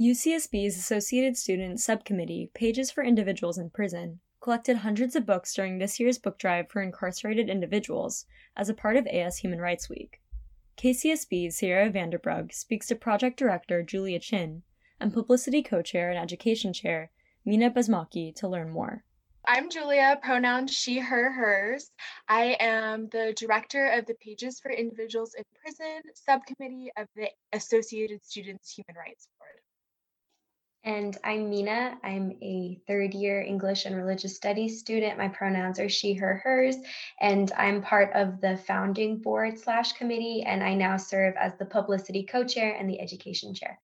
UCSB's Associated Student Subcommittee, Pages for Individuals in Prison, collected hundreds of books during this year's book drive for incarcerated individuals as a part of AS Human Rights Week. KCSB's Sierra Vanderbrug speaks to project director Julia Chin and publicity co chair and education chair Mina Basmaki to learn more. I'm Julia, pronouns she, her, hers. I am the director of the Pages for Individuals in Prison subcommittee of the Associated Students Human Rights Board. And I'm Mina. I'm a third year English and Religious Studies student. My pronouns are she, her, hers. And I'm part of the founding board slash committee. And I now serve as the publicity co chair and the education chair.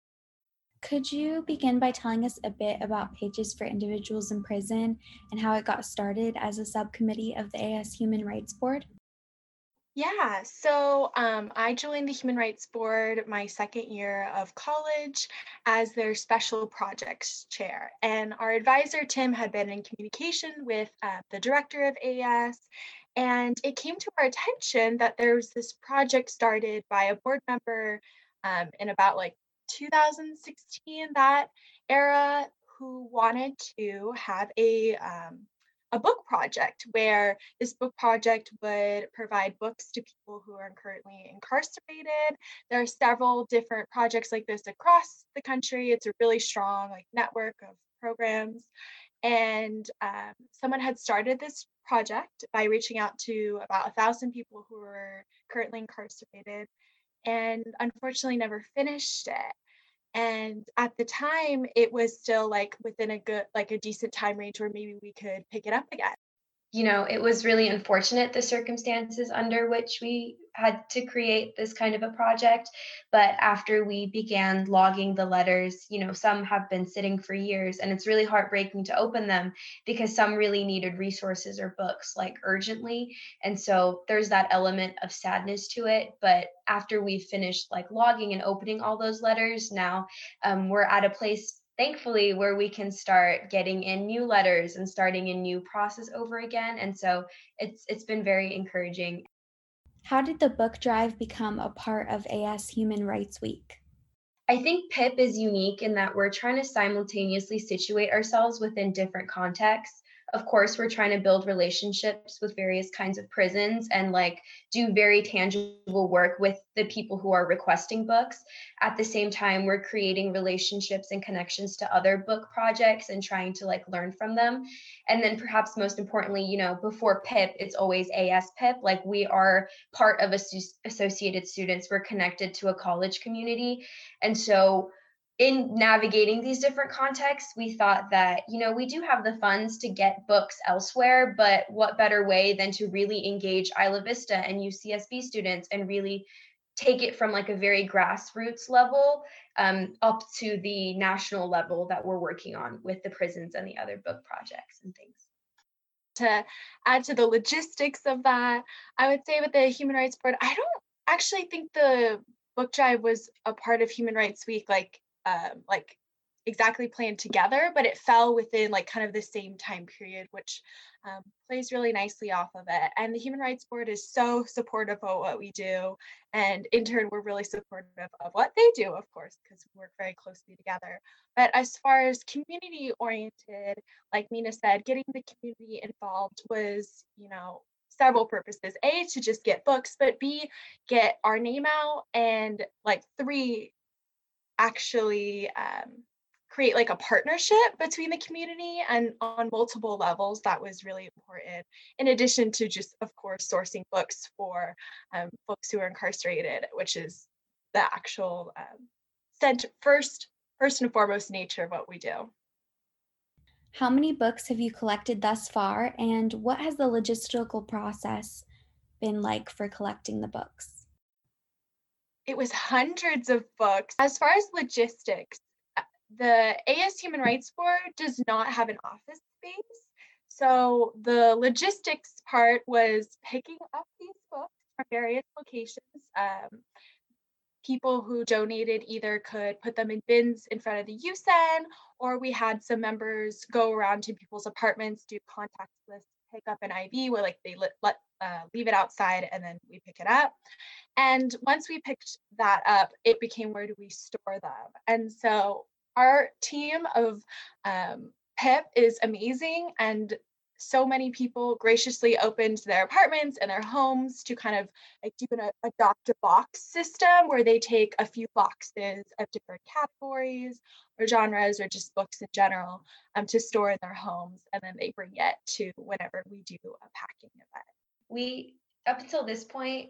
Could you begin by telling us a bit about Pages for Individuals in Prison and how it got started as a subcommittee of the AS Human Rights Board? Yeah, so um, I joined the Human Rights Board my second year of college as their special projects chair. And our advisor, Tim, had been in communication with uh, the director of AS. And it came to our attention that there was this project started by a board member um, in about like 2016, that era, who wanted to have a um, a book project where this book project would provide books to people who are currently incarcerated. There are several different projects like this across the country. It's a really strong like network of programs. And um, someone had started this project by reaching out to about a thousand people who were currently incarcerated and unfortunately never finished it and at the time it was still like within a good like a decent time range where maybe we could pick it up again. You know, it was really unfortunate the circumstances under which we had to create this kind of a project. But after we began logging the letters, you know, some have been sitting for years, and it's really heartbreaking to open them because some really needed resources or books like urgently. And so there's that element of sadness to it. But after we finished like logging and opening all those letters, now um, we're at a place thankfully where we can start getting in new letters and starting a new process over again and so it's it's been very encouraging how did the book drive become a part of as human rights week? I think PIP is unique in that we're trying to simultaneously situate ourselves within different contexts of course we're trying to build relationships with various kinds of prisons and like do very tangible work with the people who are requesting books. At the same time we're creating relationships and connections to other book projects and trying to like learn from them. And then perhaps most importantly you know before pip it's always as pip like we are part of associated students. We're connected to a college community. And so in navigating these different contexts, we thought that, you know, we do have the funds to get books elsewhere, but what better way than to really engage Isla Vista and UCSB students and really take it from like a very grassroots level um, up to the national level that we're working on with the prisons and the other book projects and things. To add to the logistics of that, I would say with the Human Rights Board, I don't actually think the book drive was a part of Human Rights Week like um, like exactly planned together, but it fell within like kind of the same time period, which um, plays really nicely off of it. And the Human Rights Board is so supportive of what we do. And in turn, we're really supportive of what they do, of course, because we work very closely together. But as far as community oriented, like Mina said, getting the community involved was, you know, several purposes. A, to just get books, but B, get our name out. And like three, actually um, create like a partnership between the community and on multiple levels that was really important in addition to just of course sourcing books for um, folks who are incarcerated which is the actual um, first first and foremost nature of what we do. How many books have you collected thus far and what has the logistical process been like for collecting the books it was hundreds of books. As far as logistics, uh, the AS Human Rights Board does not have an office space. So the logistics part was picking up these books from various locations. Um, people who donated either could put them in bins in front of the UCen, or we had some members go around to people's apartments, do contactless pick up an IV where like they let, let uh, leave it outside and then we pick it up. And once we picked that up, it became where do we store them? And so our team of um, PIP is amazing and so many people graciously opened their apartments and their homes to kind of like do an adopt a box system where they take a few boxes of different categories or genres or just books in general um, to store in their homes and then they bring it to whenever we do a packing event. We up until this point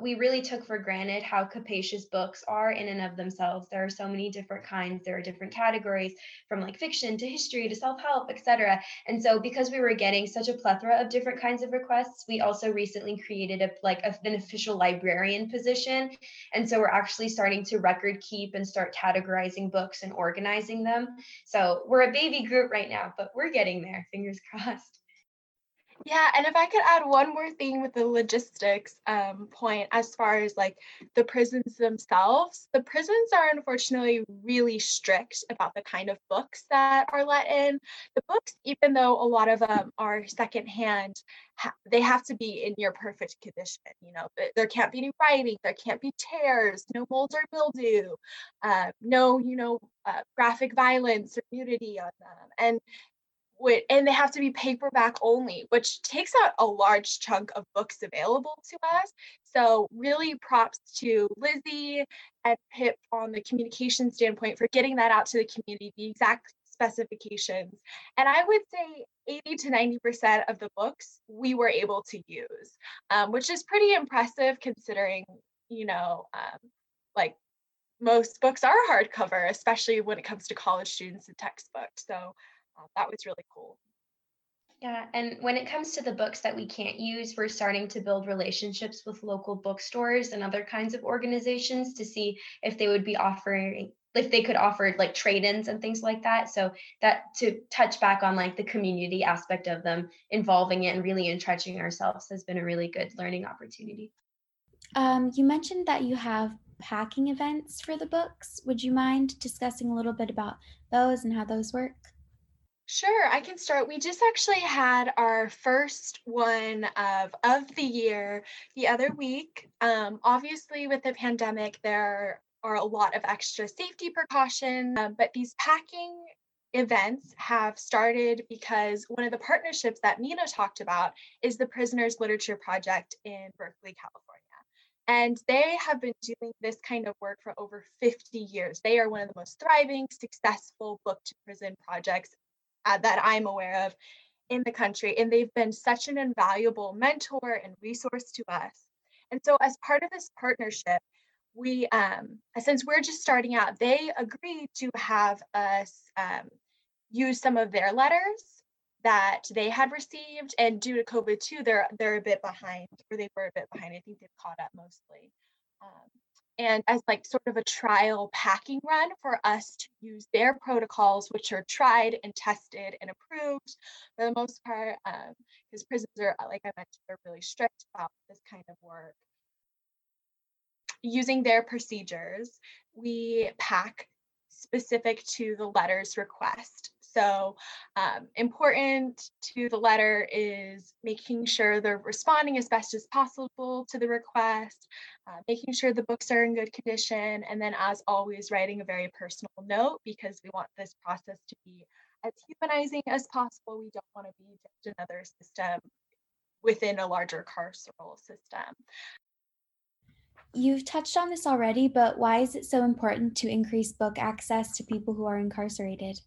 we really took for granted how capacious books are in and of themselves. There are so many different kinds, there are different categories from like fiction to history to self-help, etc. And so because we were getting such a plethora of different kinds of requests, we also recently created a like a, an official librarian position. And so we're actually starting to record keep and start categorizing books and organizing them. So we're a baby group right now, but we're getting there, fingers crossed. Yeah, and if I could add one more thing with the logistics um, point, as far as like the prisons themselves, the prisons are unfortunately really strict about the kind of books that are let in. The books, even though a lot of them are secondhand, ha- they have to be in your perfect condition. You know, there can't be any writing, there can't be tears, no mold or mildew, uh, no, you know, uh, graphic violence or nudity on them, and and they have to be paperback only, which takes out a large chunk of books available to us. So really props to Lizzie and Pip on the communication standpoint for getting that out to the community, the exact specifications. And I would say 80 to 90% of the books we were able to use, um, which is pretty impressive considering, you know, um, like most books are hardcover, especially when it comes to college students and textbooks. So uh, that was really cool. Yeah, and when it comes to the books that we can't use, we're starting to build relationships with local bookstores and other kinds of organizations to see if they would be offering if they could offer like trade-ins and things like that. So that to touch back on like the community aspect of them, involving it and really entrenching ourselves has been a really good learning opportunity. Um, you mentioned that you have packing events for the books. Would you mind discussing a little bit about those and how those work? Sure, I can start. We just actually had our first one of of the year the other week. Um, obviously, with the pandemic, there are a lot of extra safety precautions, uh, but these packing events have started because one of the partnerships that Mina talked about is the Prisoners Literature Project in Berkeley, California. And they have been doing this kind of work for over 50 years. They are one of the most thriving, successful book to prison projects uh, that I'm aware of in the country. And they've been such an invaluable mentor and resource to us. And so, as part of this partnership, we, um, since we're just starting out, they agreed to have us um, use some of their letters that they had received. And due to COVID too, they're they're a bit behind, or they were a bit behind. I think they've caught up mostly. Um, and as like sort of a trial packing run for us to use their protocols, which are tried and tested and approved for the most part, because um, prisons are, like I mentioned, they're really strict about this kind of work. Using their procedures, we pack specific to the letter's request. So um, important to the letter is making sure they're responding as best as possible to the request, uh, making sure the books are in good condition, and then as always, writing a very personal note because we want this process to be as humanizing as possible. We don't want to be just another system within a larger carceral system. You've touched on this already, but why is it so important to increase book access to people who are incarcerated?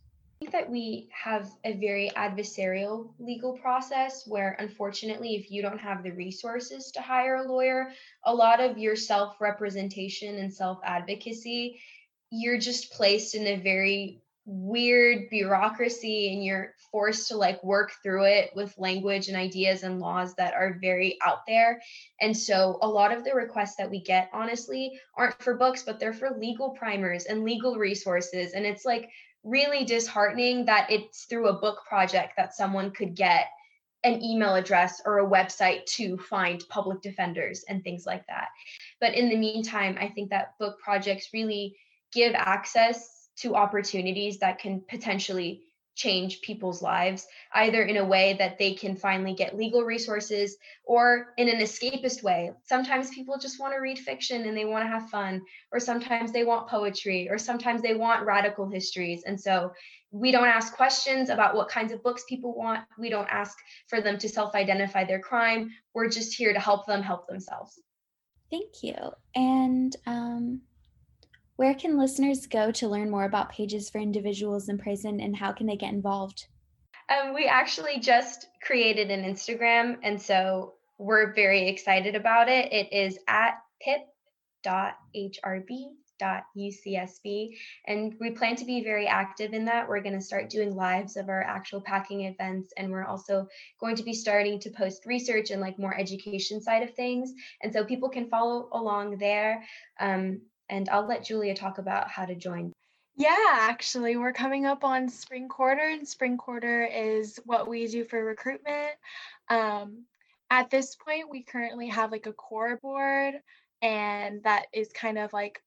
That we have a very adversarial legal process where, unfortunately, if you don't have the resources to hire a lawyer, a lot of your self representation and self advocacy, you're just placed in a very weird bureaucracy and you're forced to like work through it with language and ideas and laws that are very out there. And so a lot of the requests that we get honestly aren't for books but they're for legal primers and legal resources and it's like really disheartening that it's through a book project that someone could get an email address or a website to find public defenders and things like that. But in the meantime, I think that book projects really give access to opportunities that can potentially change people's lives, either in a way that they can finally get legal resources or in an escapist way. Sometimes people just want to read fiction and they want to have fun, or sometimes they want poetry, or sometimes they want radical histories. And so we don't ask questions about what kinds of books people want. We don't ask for them to self identify their crime. We're just here to help them help themselves. Thank you. And um, where can listeners go to learn more about Pages for Individuals in Prison and how can they get involved? Um, we actually just created an Instagram, and so we're very excited about it. It is at pip.hrb.ucsb, and we plan to be very active in that. We're going to start doing lives of our actual packing events, and we're also going to be starting to post research and like more education side of things. And so people can follow along there. Um, and I'll let Julia talk about how to join. Yeah, actually, we're coming up on spring quarter, and spring quarter is what we do for recruitment. Um, at this point, we currently have like a core board, and that is kind of like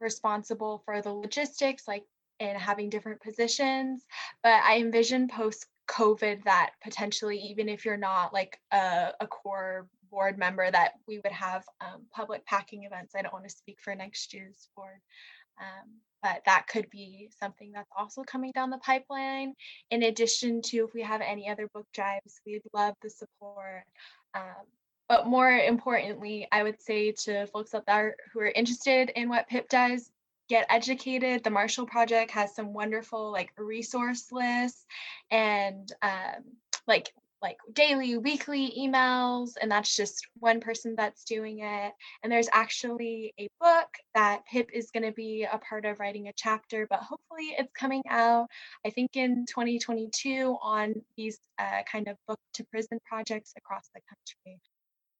responsible for the logistics, like and having different positions. But I envision post COVID that potentially, even if you're not like a, a core board member that we would have um, public packing events. I don't want to speak for next year's board, um, but that could be something that's also coming down the pipeline. In addition to if we have any other book drives, we'd love the support. Um, but more importantly, I would say to folks out there who are interested in what PIP does, get educated. The Marshall Project has some wonderful like resource lists and um, like like daily, weekly emails, and that's just one person that's doing it. And there's actually a book that Pip is going to be a part of writing a chapter, but hopefully it's coming out, I think, in 2022 on these uh, kind of book to prison projects across the country.